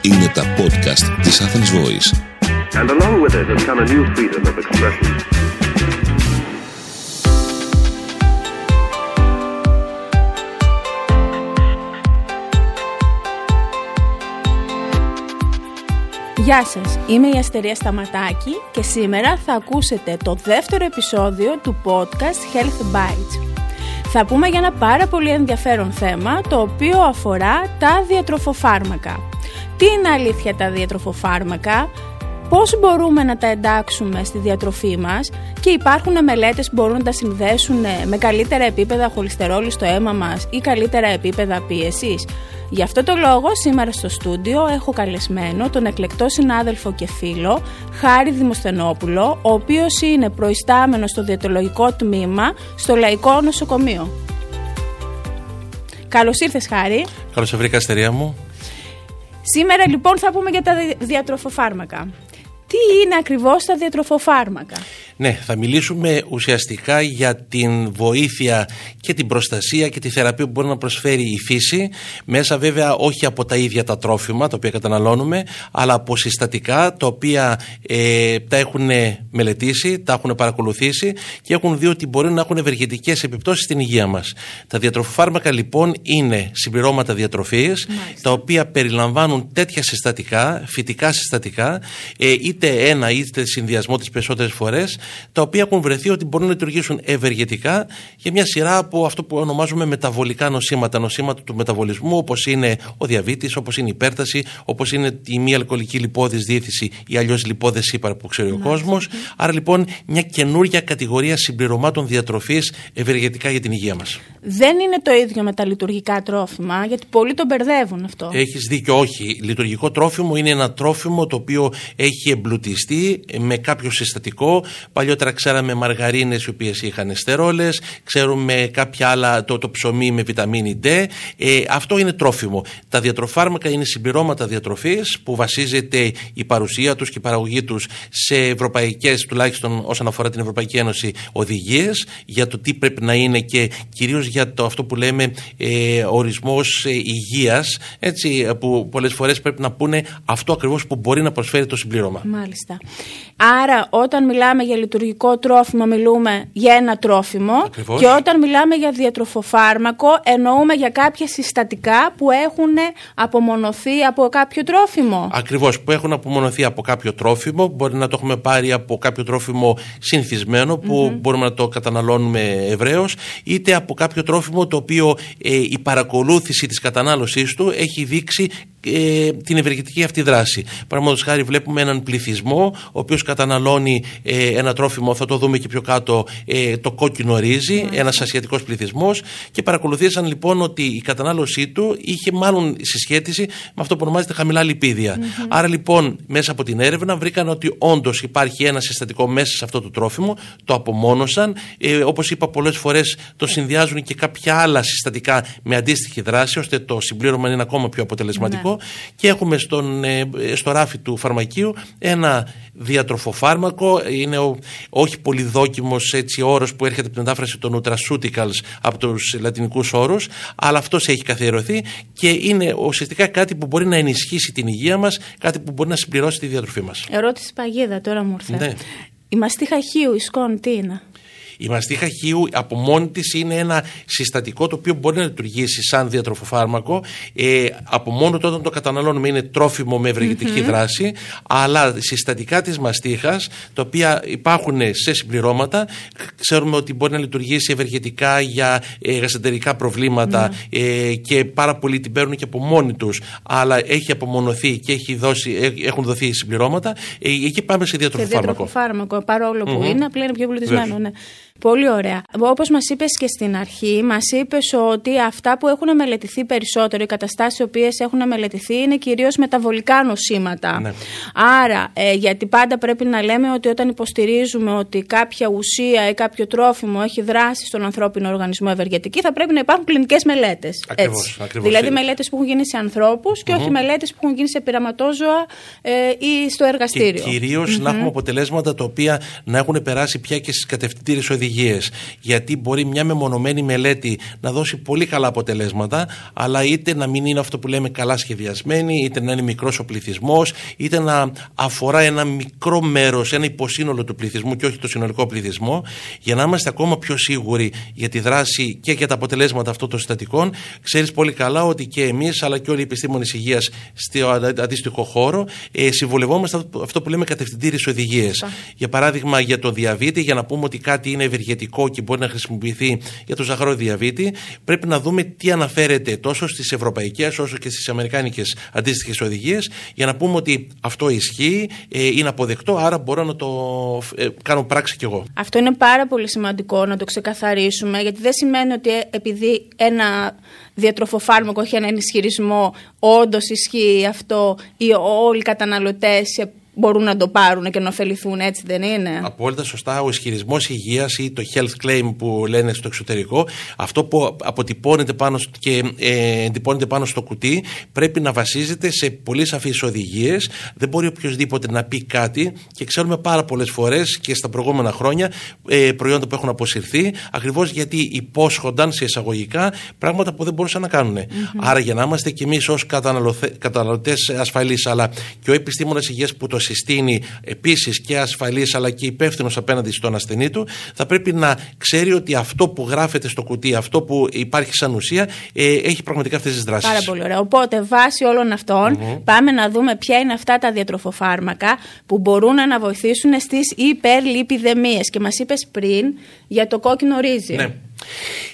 Είναι τα podcast της Athens Voice. And along with it has come a new freedom of expression. Γεια σας, είμαι η Αστερία Σταματάκη και σήμερα θα ακούσετε το δεύτερο επεισόδιο του podcast Health Bites. Θα πούμε για ένα πάρα πολύ ενδιαφέρον θέμα το οποίο αφορά τα διατροφοφάρμακα. Τι είναι αλήθεια τα διατροφοφάρμακα, πώς μπορούμε να τα εντάξουμε στη διατροφή μας; Και υπάρχουν μελέτες που μπορούν να τα συνδέσουν με καλύτερα επίπεδα χολυστερόλης στο αίμα μας ή καλύτερα επίπεδα πίεσης; Γι' αυτό το λόγο σήμερα στο στούντιο έχω καλεσμένο τον εκλεκτό συνάδελφο και φίλο Χάρη Δημοσθενόπουλο, ο οποίος είναι προϊστάμενος στο διατολογικό τμήμα στο Λαϊκό Νοσοκομείο. Καλώς ήρθες Χάρη. Καλώς σε βρήκα, αστερία μου. Σήμερα λοιπόν θα πούμε για τα διατροφοφάρμακα. Τι είναι ακριβώς τα διατροφοφάρμακα; Ναι, θα μιλήσουμε ουσιαστικά για την βοήθεια και την προστασία και τη θεραπεία που μπορεί να προσφέρει η φύση, μέσα βέβαια όχι από τα ίδια τα τρόφιμα τα οποία καταναλώνουμε, αλλά από συστατικά τα οποία ε, τα έχουν μελετήσει, τα έχουν παρακολουθήσει και έχουν δει ότι μπορεί να έχουν ευεργετικές επιπτώσεις στην υγεία μας. Τα διατροφοφάρμακα λοιπόν είναι συμπληρώματα διατροφής, τα οποία περιλαμβάνουν τέτοια συστατικά, φυτικά συστατικά, ε, είτε ένα είτε συνδυασμό τις περισσότερες φορές, τα οποία έχουν βρεθεί ότι μπορούν να λειτουργήσουν ευεργετικά για μια σειρά από αυτό που ονομάζουμε μεταβολικά νοσήματα, νοσήματα του μεταβολισμού, όπως είναι ο διαβήτης, όπως είναι η υπέρταση, όπως είναι η μη αλκοολική λιπόδης διήθηση ή αλλιώς λιπόδες ύπαρ που ξέρει ο κόσμος. Άρα λοιπόν μια καινούργια κατηγορία συμπληρωμάτων διατροφής ευεργετικά για την υγεία μας. Δεν είναι το ίδιο με τα λειτουργικά τρόφιμα, γιατί πολλοί τον μπερδεύουν αυτό. Έχεις δίκιο, όχι. Λειτουργικό τρόφιμο είναι ένα τρόφιμο το οποίο έχει εμπλουτιστεί με κάποιο συστατικό Παλιότερα ξέραμε μαργαρίνες οι οποίες είχαν στερόλες, ξέρουμε κάποια άλλα, το, το ψωμί με βιταμίνη D. Ε, αυτό είναι τρόφιμο. Τα διατροφάρμακα είναι συμπληρώματα διατροφής που βασίζεται η παρουσία τους και η παραγωγή τους σε ευρωπαϊκές, τουλάχιστον όσον αφορά την Ευρωπαϊκή Ένωση, οδηγίες για το τι πρέπει να είναι και κυρίως για το αυτό που λέμε ε, ορισμός ε, υγείας, έτσι, που πολλές φορές πρέπει να πούνε αυτό ακριβώς που μπορεί να προσφέρει το συμπλήρωμα. Μάλιστα. Άρα όταν μιλάμε για λειτουργικό τρόφιμο μιλούμε για ένα τρόφιμο Ακριβώς. και όταν μιλάμε για διατροφοφάρμακο εννοούμε για κάποια συστατικά που έχουν απομονωθεί από κάποιο τρόφιμο. Ακριβώς, που έχουν απομονωθεί από κάποιο τρόφιμο, μπορεί να το έχουμε πάρει από κάποιο τρόφιμο συνηθισμένο που μπορούμε να το καταναλώνουμε ευρέως είτε από κάποιο τρόφιμο το οποίο ε, η παρακολούθηση της κατανάλωσής του έχει δείξει ε, την ευεργετική αυτή δράση. Παραδείγματος χάρη, βλέπουμε έναν πληθυσμό ο οποίος καταναλώνει ε, ένα τρόφιμο, θα το δούμε και πιο κάτω, ε, το κόκκινο ρύζι, mm. ένας ασιατικός πληθυσμός και παρακολουθήσαν λοιπόν ότι η κατανάλωσή του είχε μάλλον συσχέτιση με αυτό που ονομάζεται χαμηλά λιπίδια. Άρα λοιπόν μέσα από την έρευνα βρήκαν ότι όντως υπάρχει ένα συστατικό μέσα σε αυτό το τρόφιμο, το απομόνωσαν. Ε, Όπως είπα, πολλές φορές το συνδυάζουν και κάποια άλλα συστατικά με αντίστοιχη δράση, ώστε το συμπλήρωμα είναι ακόμα πιο αποτελεσματικό και έχουμε στον, ε, στο ράφι του φαρμακείου ένα διατροφοφάρμακο, είναι ο, όχι πολύ δόκιμος έτσι όρος που έρχεται από την μετάφραση των nutraceuticals από τους λατινικούς όρους, αλλά αυτός έχει καθιερωθεί και είναι ουσιαστικά κάτι που μπορεί να ενισχύσει την υγεία μας, κάτι που μπορεί να συμπληρώσει τη διατροφή μας. Ερώτηση παγίδα τώρα μου ήρθε. Ναι. Η μαστίχα χείου, η σκόνη, τι είναι; Η μαστίχα χείου από μόνη της είναι ένα συστατικό το οποίο μπορεί να λειτουργήσει σαν διατροφοφάρμακο. Ε, από μόνο το όταν το καταναλώνουμε είναι τρόφιμο με ευεργετικη δράση, αλλά συστατικά της μαστίχας, τα οποία υπάρχουν σε συμπληρώματα, ξέρουμε ότι μπορεί να λειτουργήσει ευεργετικά για ε, γαστεντερικά προβλήματα ε, και πάρα πολλοί την παίρνουν και από μόνοι τους, αλλά έχει απομονωθεί και έχει δώσει, ε, έχουν δοθεί συμπληρώματα. Ε, εκεί πάμε σε Σε διατροφοφάρμακο. διατροφοφάρμακο, παρόλο που είναι, απλά είναι πιο εμπλουτισμένο. Βέβαια. Ναι. Πολύ ωραία. Όπως μας είπες και στην αρχή, μας είπες ότι αυτά που έχουν μελετηθεί περισσότερο, οι καταστάσεις οι οποίες έχουν μελετηθεί, είναι κυρίως μεταβολικά νοσήματα. Ναι. Άρα, ε, γιατί πάντα πρέπει να λέμε ότι όταν υποστηρίζουμε ότι κάποια ουσία ή κάποιο τρόφιμο έχει δράσει στον ανθρώπινο οργανισμό ευεργετική, θα πρέπει να υπάρχουν κλινικές μελέτες. Ακριβώς, ακριβώς. Δηλαδή, Ε, μελέτες που έχουν γίνει σε ανθρώπους και όχι μελέτες που έχουν γίνει σε πειραματόζωα ε, ή στο Και εργαστήριο. κυρίως να έχουμε αποτελέσματα τα οποία να έχουν περάσει πια και στις κατευθυντήριες οδηγίες. οδηγίε. Γιατί μπορεί μια μεμονωμένη μελέτη να δώσει πολύ καλά αποτελέσματα, αλλά είτε να μην είναι αυτό που λέμε καλά σχεδιασμένη, είτε να είναι μικρός ο πληθυσμός, είτε να αφορά ένα μικρό μέρος, ένα υποσύνολο του πληθυσμού και όχι το συνολικό πληθυσμό, για να είμαστε ακόμα πιο σίγουροι για τη δράση και για τα αποτελέσματα αυτών των συστατικών. Ξέρεις πολύ καλά ότι και εμείς, αλλά και όλοι οι επιστήμονες υγείας στο αντίστοιχο χώρο, ε, συμβολευόμαστε αυτό που λέμε κατευθυντήριες οδηγίες. Για παράδειγμα, για το διαβήτη, για να πούμε ότι κάτι είναι ευεργετικό και μπορεί να χρησιμοποιηθεί για το ζαχαρό διαβήτη, πρέπει να δούμε τι αναφέρεται τόσο στις ευρωπαϊκές όσο και στις αμερικάνικες αντίστοιχες οδηγίες, για να πούμε ότι αυτό ισχύει, ε, είναι αποδεκτό, άρα μπορώ να το ε, κάνω πράξη κι εγώ. Αυτό είναι πάρα πολύ σημαντικό να το ξεκαθαρίσουμε, γιατί δεν σημαίνει ότι ε, επειδή ένα διατροφοφάρμακο έχει έναν ισχυρισμό, όντως ισχύει αυτό ή όλοι οι καταναλωτές μπορούν να το πάρουν και να ωφεληθούν, έτσι δεν είναι; Απόλυτα σωστά. Ο ισχυρισμός υγείας ή το health claim που λένε στο εξωτερικό, αυτό που αποτυπώνεται πάνω και ε, εντυπώνεται πάνω στο κουτί, πρέπει να βασίζεται σε πολύ σαφείς οδηγίες. Δεν μπορεί οποιοδήποτε να πει κάτι και ξέρουμε πάρα πολλές φορές και στα προηγούμενα χρόνια ε, προϊόντα που έχουν αποσυρθεί, ακριβώς γιατί υπόσχονταν σε εισαγωγικά πράγματα που δεν μπορούσαν να κάνουν. Άρα για να είμαστε κι εμείς ως καταναλωτές ασφαλείς, αλλά και ο επιστήμονας υγείας που το συστήνει επίσης και ασφαλής αλλά και υπεύθυνος απέναντι στον ασθενή του, θα πρέπει να ξέρει ότι αυτό που γράφεται στο κουτί, αυτό που υπάρχει σαν ουσία, ε, έχει πραγματικά αυτές τις δράσεις. Πάρα πολύ ωραία. Οπότε, βάσει όλων πάμε να δούμε ποια είναι αυτά τα διατροφοφάρμακα που μπορούν να βοηθήσουν στις υπερλιπιδεμίε. Και μας είπες πριν για το κόκκινο ρύζι. Ναι.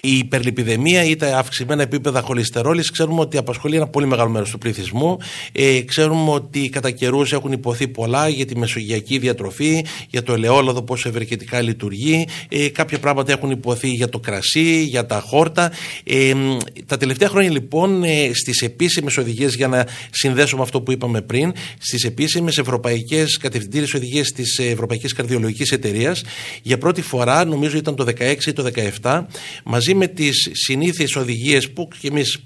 Η υπερλιπιδεμία ή τα αυξημένα επίπεδα χολυστερόλης ξέρουμε ότι απασχολεί ένα πολύ μεγάλο μέρος του πληθυσμού. Ε, ξέρουμε ότι κατά καιρούς έχουν υποθεί πολλά για τη μεσογειακή διατροφή, για το ελαιόλαδο, πόσο ευεργετικά λειτουργεί. Ε, κάποια πράγματα έχουν υποθεί για το κρασί, για τα χόρτα. Ε, τα τελευταία χρόνια λοιπόν ε, στις επίσημες οδηγίες, για να συνδέσω με αυτό που είπαμε πριν, στις επίσημες ευρωπαϊκές κατευθυντήριες οδηγίες της Ευρωπαϊκής Καρδιολογικής Εταιρείας, για πρώτη φορά, νομίζω ήταν το 16 ή το 17, μαζί με τις συνήθειες οδηγίες που και εμείς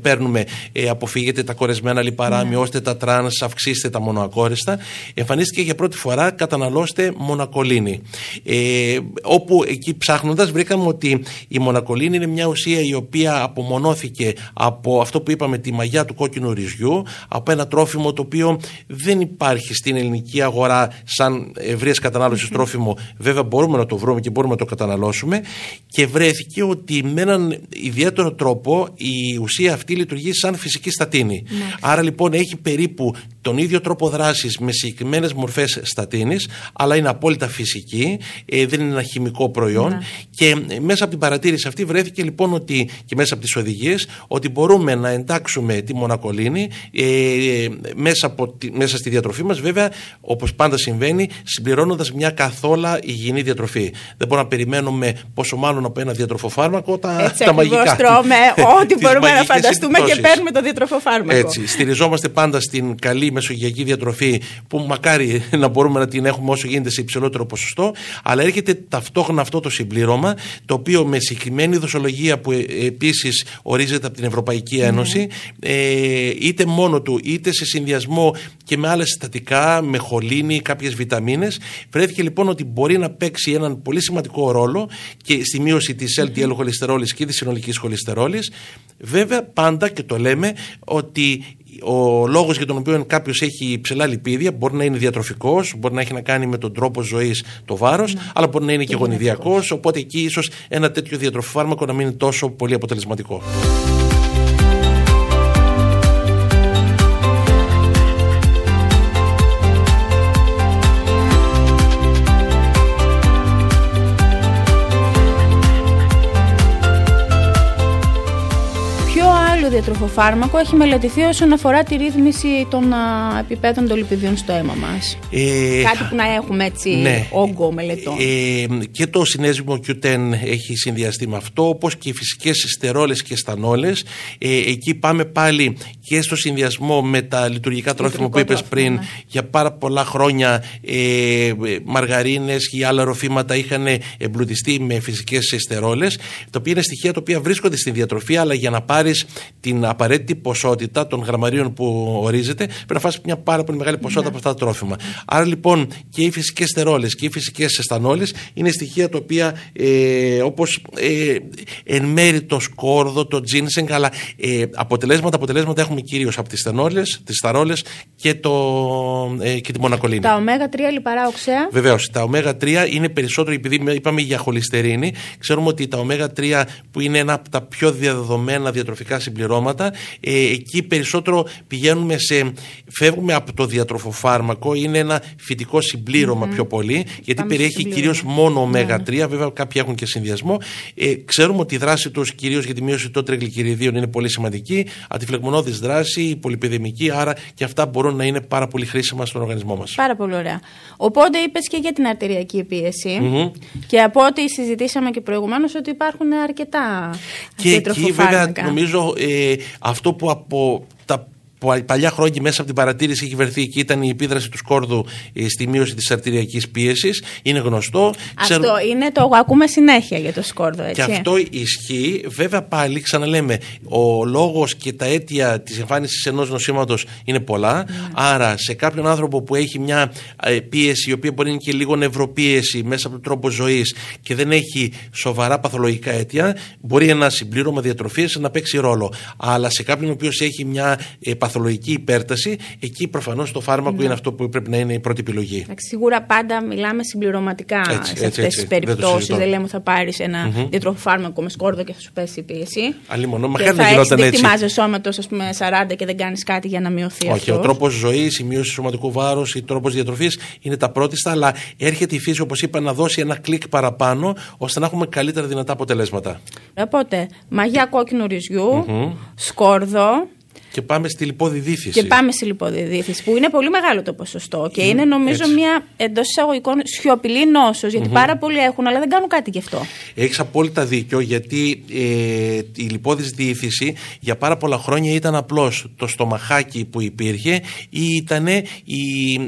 παίρνουμε ε, αποφύγετε τα κορεσμένα λιπαρά, ναι. μειώστε τα τρανς, αυξήστε τα μονοακόρεστα εμφανίστηκε για πρώτη φορά καταναλώστε μονακολίνη. Ε, όπου εκεί ψάχνοντας βρήκαμε ότι η μονακολίνη είναι μια ουσία η οποία απομονώθηκε από αυτό που είπαμε τη μαγιά του κόκκινου ρυζιού από ένα τρόφιμο το οποίο δεν υπάρχει στην ελληνική αγορά σαν ευρείας κατανάλωσης τρόφιμο. Βέβαια μπορούμε να το βρούμε και μπορούμε να το καταναλώσουμε και βρέθηκε ότι με έναν ιδιαίτερο τρόπο η ουσία αυτή λειτουργεί σαν φυσική στατίνη. Ναι. Άρα λοιπόν έχει περίπου τον ίδιο τρόπο δράσης με συγκεκριμένες μορφές στατίνης, αλλά είναι απόλυτα φυσική, ε, δεν είναι ένα χημικό προϊόν. Ναι. Και ε, μέσα από την παρατήρηση αυτή βρέθηκε λοιπόν ότι και μέσα από τις οδηγίες ότι μπορούμε να εντάξουμε τη μονακολίνη ε, μέσα, από, μέσα στη διατροφή μας, βέβαια, όπως πάντα συμβαίνει, συμπληρώνοντας μια καθόλου υγιεινή διατροφή. Δεν μπορούμε να περιμένουμε πόσο μάλλον από ένα διατροφοφάρμακο τα, Έτσι, τα μαγικά. τρώμε ό,τι μπορούμε να φανταστούμε και παίρνουμε το διατροφοφάρμακο. Έτσι. Στηριζόμαστε πάντα στην καλή μεσογειακή διατροφή που μακάρι να μπορούμε να την έχουμε όσο γίνεται σε υψηλότερο ποσοστό. Αλλά έρχεται ταυτόχρονα αυτό το συμπλήρωμα το οποίο με συγκεκριμένη δοσολογία που ε, επίσης ορίζεται από την Ευρωπαϊκή ναι. Ένωση ε, είτε μόνο του είτε σε συνδυασμό και με άλλε συστατικά, με χολίνη, κάποιες βιταμίνες. Βρέθηκε λοιπόν ότι μπορεί να παίξει έναν πολύ σημαντικό ρόλο και στη μείωση της LDL χολυστερόλης και της συνολικής χολυστερόλης. Βέβαια, πάντα και το λέμε ότι ο λόγος για τον οποίο κάποιος έχει ψηλά λιπίδια μπορεί να είναι διατροφικός, μπορεί να έχει να κάνει με τον τρόπο ζωής το βάρος, ναι. αλλά μπορεί να είναι και, και γονιδιακός. Οπότε εκεί ίσως ένα τέτοιο διατροφοφάρμακο να μην είναι τόσο πολύ αποτελεσματικό. Διατροφοφάρμακο έχει μελετηθεί όσον αφορά τη ρύθμιση των α, επιπέδων των λιπηδίων στο αίμα μας. Ε, Κάτι που να έχουμε έτσι ναι, όγκο μελετών. Ε, και το συνέζυμο Q10 έχει συνδυαστεί με αυτό, όπως και οι φυσικές στερόλες και στανόλες. Ε, εκεί πάμε πάλι και στο συνδυασμό με τα λειτουργικά τρόφιμα που είπες πριν. Ναι. Για πάρα πολλά χρόνια ε, μαργαρίνες ή άλλα ροφήματα είχαν εμπλουτιστεί με φυσικές στερόλες, τα οποία είναι στοιχεία τα οποία βρίσκονται στη διατροφή, αλλά για να πάρεις την απαραίτητη ποσότητα των γραμμαρίων που ορίζεται, πρέπει να φας μια πάρα πολύ μεγάλη ποσότητα από αυτά τα τρόφιμα. Άρα λοιπόν και οι φυσικές στερόλε και οι φυσικές αισθανόλες είναι στοιχεία τα οποία ε, όπως ε, εν μέρη το σκόρδο, το τζίνσενγκ, αλλά ε, αποτελέσματα, αποτελέσματα έχουμε κυρίως από τις στενόλε, τις σταρόλε και, το, ε, και τη μονακολίνη. Τα ω3 λιπαρά οξέα. Βεβαίως, τα ω3 είναι περισσότερο, επειδή είπαμε για χολυστερίνη, ξέρουμε ότι τα ω3 που είναι ένα από τα πιο διαδεδομένα διατροφικά συμπληρώματα, ε, εκεί περισσότερο πηγαίνουμε σε. φεύγουμε από το διατροφοφάρμακο, είναι ένα φυτικό πιο πολύ, γιατί Πάμε περιέχει στο κυρίως συμπλήρωμα. μόνο ω3, βέβαια κάποιοι έχουν και συνδυασμό. Ε, ξέρουμε ότι η δράση τους κυρίως για τη μείωση των τριγλικυριδίων είναι πολύ σημαντική, αντιφλεγμονώδης δράση, υπολοιπιδημική, άρα και αυτά μπορούν να είναι πάρα πολύ χρήσιμα στον οργανισμό μας. Πάρα πολύ ωραία. Οπότε είπες και για την αρτηριακή πίεση. Και από ό,τι συζητήσαμε και προηγουμένως, ότι υπάρχουν αρκετά Και εκεί βέβαια διατροφοφάρμακα. νομίζω ε, αυτό που από τα πο- παλιά χρόνια μέσα από την παρατήρηση έχει βρεθεί και ήταν η επίδραση του σκόρδου ε, στη μείωση της αρτηριακής πίεσης. Είναι γνωστό. Αυτό Ξέρουμε- είναι το ακούμε συνέχεια για το σκόρδο, έτσι. Και αυτό ισχύει. Βέβαια πάλι ξαναλέμε, ο λόγος και τα αίτια της εμφάνισης ενός νοσήματος είναι πολλά. Ναι. Άρα σε κάποιον άνθρωπο που έχει μια ε, πίεση η οποία μπορεί να είναι και λίγο νευροπίεση μέσα από τον τρόπο ζωής και δεν έχει σοβαρά παθολογικά αίτια, μπορεί ένα συμπλήρωμα διατροφής να παίξει ρόλο. Αλλά σε κάποιον ο οποίος έχει μια ε, παθολογική υπέρταση, εκεί προφανώς το φάρμακο Ναι. είναι αυτό που πρέπει να είναι η πρώτη επιλογή. Εντάξει, σίγουρα πάντα μιλάμε συμπληρωματικά Έτσι, σε έτσι, αυτές έτσι. τι Δεν το περιπτώσεις. συζητώ. Δεν λέμε ότι θα πάρεις ένα διατροφοφάρμακο με σκόρδο και θα σου πέσει η πίεση. Αλλήμον, Και μακάρι να θα έχεις γινόταν έτσι. δίκτυ μάζε σώματος, ας πούμε, 40 και δεν κάνεις κάτι για να μειωθεί Όχι, αυτός. ο τρόπος ζωής, η μείωση του σωματικού βάρους, ο τρόπος διατροφής είναι τα πρώτιστα, αλλά έρχεται η φύση, όπως είπα, να δώσει ένα κλικ παραπάνω, ώστε να έχουμε καλύτερα δυνατά αποτελέσματα. Οπότε, μαγιά κόκκινου ρυζιού, σκόρδο Και πάμε στη λιπόδη δίθυση. και πάμε στη λιποδιδίθηση, που είναι πολύ μεγάλο το ποσοστό και είναι νομίζω έτσι. μια εντός εισαγωγικών σιωπηλή νόσος, γιατί πάρα πολλοί έχουν, αλλά δεν κάνουν κάτι γι' αυτό. Έχεις απόλυτα δίκιο, γιατί ε, η λιπόδη διήθηση για πάρα πολλά χρόνια ήταν απλώς το στομαχάκι που υπήρχε ή ήταν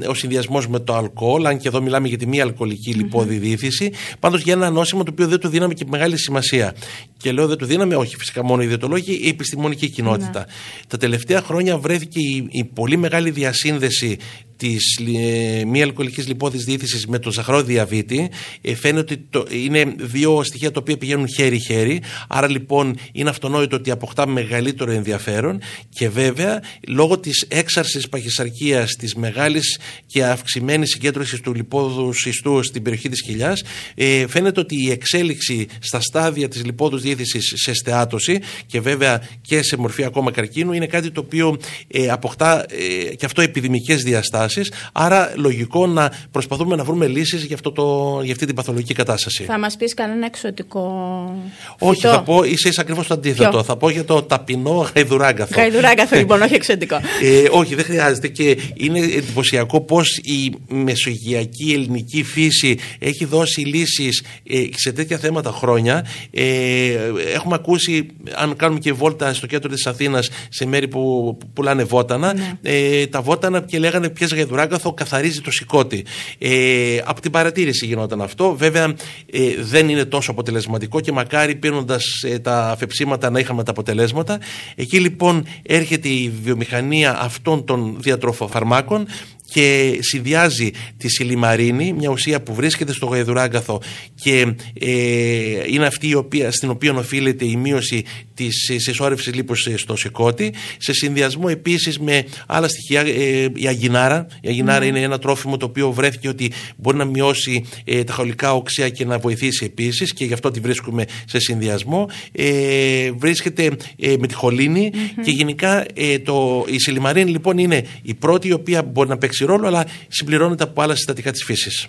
ο συνδυασμός με το αλκοόλ, αν και εδώ μιλάμε για τη μη αλκοολική λιπόδη διήθηση. Πάντως για ένα νόσημα το οποίο δεν του δίναμε και μεγάλη σημασία. Και λέω δεν του δίναμε, όχι φυσικά μόνο οι ιδιωτολόγοι, η επιστημονική κοινότητα. Τα τελευταία χρόνια βρέθηκε η, η πολύ μεγάλη διασύνδεση της ε, μη αλκοολικής λιπόδης διήθησης με το ζαχαρό διαβήτη ε, φαίνεται ότι το, είναι δύο στοιχεία τα οποία πηγαίνουν χέρι-χέρι. Άρα λοιπόν είναι αυτονόητο ότι αποκτά μεγαλύτερο ενδιαφέρον και βέβαια λόγω της έξαρσης παχυσαρκίας της μεγάλης και αυξημένης συγκέντρωσης του λιπόδου συστού στην περιοχή της κοιλιάς ε, φαίνεται ότι η εξέλιξη στα στάδια της λιπόδους διήθησης σε στεάτωση και βέβαια και σε μορφή ακόμα καρκίνου είναι κάτι το οποίο ε, αποκτά ε, και αυτό επιδημικές διαστάσεις άρα λογικό να προσπαθούμε να βρούμε λύσεις για, αυτό το, για αυτή την παθολογική κατάσταση. Θα μας πεις κανένα εξωτικό Όχι, φυτό; θα πω είσαι ακριβώς το αντίθετο. Ποιο; Θα πω για το ταπεινό γαϊδουράγκαθο. Γαϊδουράγκαθο λοιπόν, όχι εξωτικό. Ε, όχι, δεν χρειάζεται και είναι εντυπωσιακό πως η μεσογειακή ελληνική φύση έχει δώσει λύσεις ε, σε τέτοια θέματα χρόνια. Ε, έχουμε ακούσει, αν κάνουμε και βόλτα στο κέντρο της Αθήνας σε μέρη που που πουλάνε βότανα, ε, τα βότανα και λέγανε πιες γαϊδουράγκαθο καθαρίζει το σηκώτη. Ε, από την παρατήρηση γινόταν αυτό. Βέβαια ε, δεν είναι τόσο αποτελεσματικό και μακάρι πίνοντας ε, τα αφεψίματα να είχαμε τα αποτελέσματα. Εκεί λοιπόν έρχεται η βιομηχανία αυτών των διατροφοφαρμάκων και συνδυάζει τη σιλιμαρίνη, μια ουσία που βρίσκεται στο γαϊδουράγκαθο και ε, είναι αυτή η οποία, στην οποία οφείλεται η μείωση της ε, συσσόρευσης λίπους ε, στο σηκώτη, σε συνδυασμό επίσης με άλλα στοιχεία, ε, η αγινάρα. Η αγινάρα είναι ένα τρόφιμο το οποίο βρέθηκε ότι μπορεί να μειώσει ε, τα χολικά οξέα και να βοηθήσει επίσης και γι' αυτό τη βρίσκουμε σε συνδυασμό. Ε, βρίσκεται ε, με τη χολινη και γενικά ε, το, η σιλιμαρίνη λοιπόν είναι η πρώτη η οποία μπορεί να παίξει ρόλο αλλά συμπληρώνεται από άλλα συστατικά της φύσης.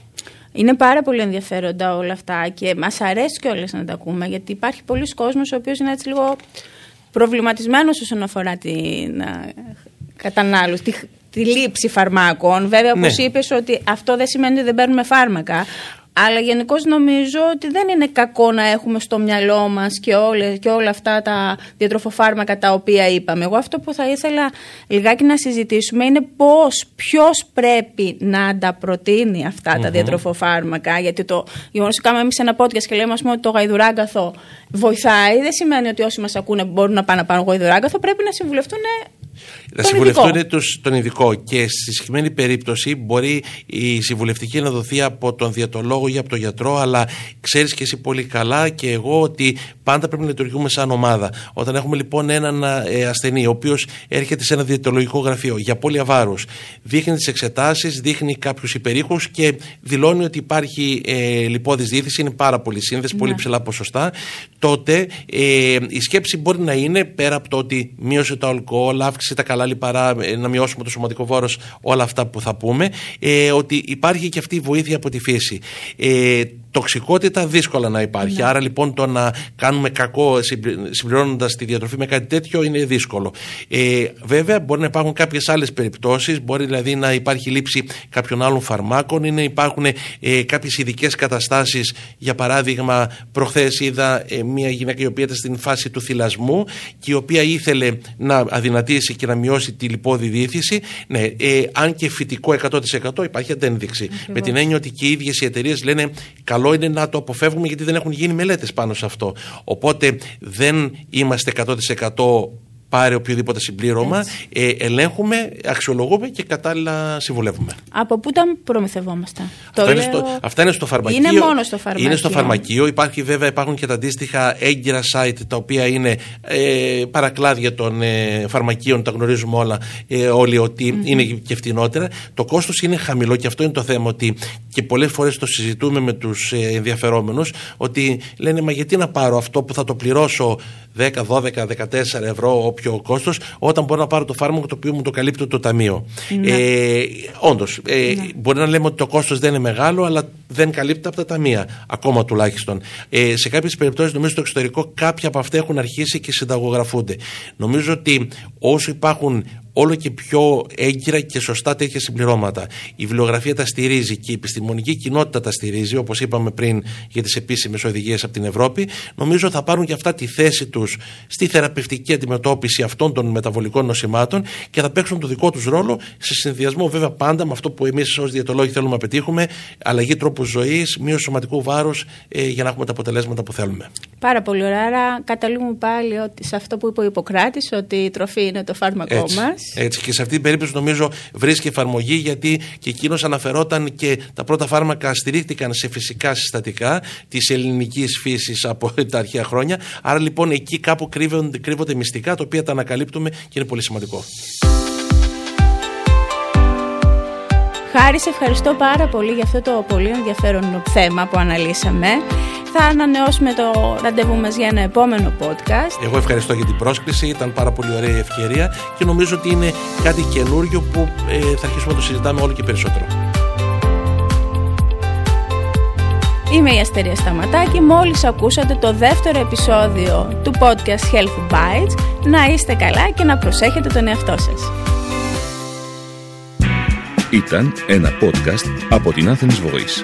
Είναι πάρα πολύ ενδιαφέροντα όλα αυτά και μας αρέσει κιόλας να τα ακούμε γιατί υπάρχει πολλοί κόσμος ο οποίος είναι έτσι λίγο προβληματισμένος όσον αφορά την α, κατανάλωση, τη, τη λήψη φαρμάκων. Βέβαια, όπως Ναι. είπες ότι αυτό δεν σημαίνει ότι δεν παίρνουμε φάρμακα. Αλλά γενικώς νομίζω ότι δεν είναι κακό να έχουμε στο μυαλό μας και, και όλα αυτά τα διατροφοφάρμακα τα οποία είπαμε. Εγώ αυτό που θα ήθελα λιγάκι να συζητήσουμε είναι πώς, ποιος πρέπει να τα προτείνει τα διατροφοφάρμακα. Γιατί το γεγονός ότι κάνουμε εμείς ένα podcast και λέμε πούμε, ότι το γαϊδουράγκαθο βοηθάει, δεν σημαίνει ότι όσοι μας ακούνε μπορούν να πάνε να πάνε γαϊδουράγκαθο. Πρέπει να συμβουλευτούν να συμβουλευτούν τον ειδικό και στη συγκεκριμένη περίπτωση μπορεί η συμβουλευτική να δοθεί από τον διατολόγο ή από τον γιατρό, αλλά ξέρεις και εσύ πολύ καλά και εγώ ότι πάντα πρέπει να λειτουργούμε σαν ομάδα. Όταν έχουμε λοιπόν έναν ε, ασθενή, ο οποίος έρχεται σε ένα διατολογικό γραφείο για πόλια βάρους, δείχνει τις εξετάσεις, δείχνει κάποιους υπερήχους και δηλώνει ότι υπάρχει ε, λιπόδης διήθηση, είναι πάρα πολύ σύνδεση, πολύ ναι. ψηλά ποσοστά, τότε ε, η σκέψη μπορεί να είναι πέρα από το ότι μείωσε το αλκοόλ, αύξησε τα καλά λιπαρά, ε, να μειώσουμε το σωματικό βάρος, όλα αυτά που θα πούμε, ε, ότι υπάρχει και αυτή η βοήθεια από τη φύση. Ε, τοξικότητα δύσκολα να υπάρχει. Ναι. Άρα λοιπόν το να κάνουμε κακό συμπληρώνοντας τη διατροφή με κάτι τέτοιο είναι δύσκολο. Ε, βέβαια μπορεί να υπάρχουν κάποιες άλλες περιπτώσεις, μπορεί δηλαδή να υπάρχει λήψη κάποιων άλλων φαρμάκων ή να υπάρχουν ε, κάποιες ειδικές καταστάσεις. Για παράδειγμα, προχθές είδα ε, μια γυναίκα η οποία ήταν στην φάση του θυλασμού και η οποία ήθελε να αδυνατήσει και να μειώσει τη λιπόδη διήθηση. Ναι, ε, αν και φυτικό 100% υπάρχει αντένδειξη. Με την έννοια ότι και οι ίδιες οι εταιρείες λένε καλό είναι να το αποφεύγουμε γιατί δεν έχουν γίνει μελέτες πάνω σε αυτό. Οπότε δεν είμαστε 100% πάρει οποιοδήποτε συμπλήρωμα, ε, ελέγχουμε, αξιολογούμε και κατάλληλα συμβουλεύουμε. Από πού τα προμηθευόμαστε; Αυτά, το είναι στο, αυτά είναι στο φαρμακείο. Είναι μόνο στο φαρμακείο. Είναι στο φαρμακείο. Υπάρχει βέβαια, υπάρχουν και τα αντίστοιχα έγκυρα site τα οποία είναι ε, παρακλάδια των ε, φαρμακείων, τα γνωρίζουμε όλα ε, όλοι είναι και φτηνότερα. Το κόστος είναι χαμηλό και αυτό είναι το θέμα ότι και πολλές φορές το συζητούμε με τους ε, ενδιαφερόμενους ότι λένε Μα γιατί να πάρω αυτό που θα το πληρώσω 10, 12, 14 ευρώ όποιο κόστος, όταν μπορώ να πάρω το φάρμακο το οποίο μου το καλύπτει το ταμείο. Ναι. Ε, Όντως, ε, ναι. μπορεί να λέμε ότι το κόστος δεν είναι μεγάλο, αλλά δεν καλύπτει από τα ταμεία, ακόμα τουλάχιστον. Ε, σε κάποιες περιπτώσεις, νομίζω στο εξωτερικό, κάποια από αυτά έχουν αρχίσει και συνταγογραφούνται. Νομίζω ότι όσο υπάρχουν όλο και πιο έγκυρα και σωστά τέτοια συμπληρώματα. Η βιβλιογραφία τα στηρίζει και η επιστημονική κοινότητα τα στηρίζει, όπως είπαμε πριν για τις επίσημες οδηγίες από την Ευρώπη. Νομίζω θα πάρουν και αυτά τη θέση τους στη θεραπευτική αντιμετώπιση αυτών των μεταβολικών νοσημάτων και θα παίξουν το δικό τους ρόλο σε συνδυασμό βέβαια πάντα με αυτό που εμείς ως διαιτολόγοι θέλουμε να πετύχουμε, αλλαγή τρόπου ζωής, μείωση σωματικού βάρους ε, για να έχουμε τα αποτελέσματα που θέλουμε. Πάρα πολύ ωραία. Άρα καταλήγουμε πάλι ότι σε αυτό που είπε ο Ιπποκράτης, ότι η τροφή είναι το φάρμακό μας. Έτσι. Και σε αυτή την περίπτωση νομίζω βρίσκει εφαρμογή γιατί και εκείνος αναφερόταν και τα πρώτα φάρμακα στηρίχτηκαν σε φυσικά συστατικά της ελληνικής φύσης από τα αρχαία χρόνια. Άρα λοιπόν εκεί κάπου κρύβονται, κρύβονται μυστικά τα οποία τα ανακαλύπτουμε και είναι πολύ σημαντικό. Χάρη, σε ευχαριστώ πάρα πολύ για αυτό το πολύ ενδιαφέρον θέμα που αναλύσαμε. Θα ανανεώσουμε το ραντεβού μας για ένα επόμενο podcast. Εγώ ευχαριστώ για την πρόσκληση, ήταν πάρα πολύ ωραία η ευκαιρία και νομίζω ότι είναι κάτι καινούριο που ε, θα αρχίσουμε να το συζητάμε όλο και περισσότερο. Είμαι η Αστερία Σταματάκη, μόλις ακούσατε το δεύτερο επεισόδιο του podcast Health Bites. Να είστε καλά και να προσέχετε τον εαυτό σας. Ήταν ένα podcast από την Athens Voice.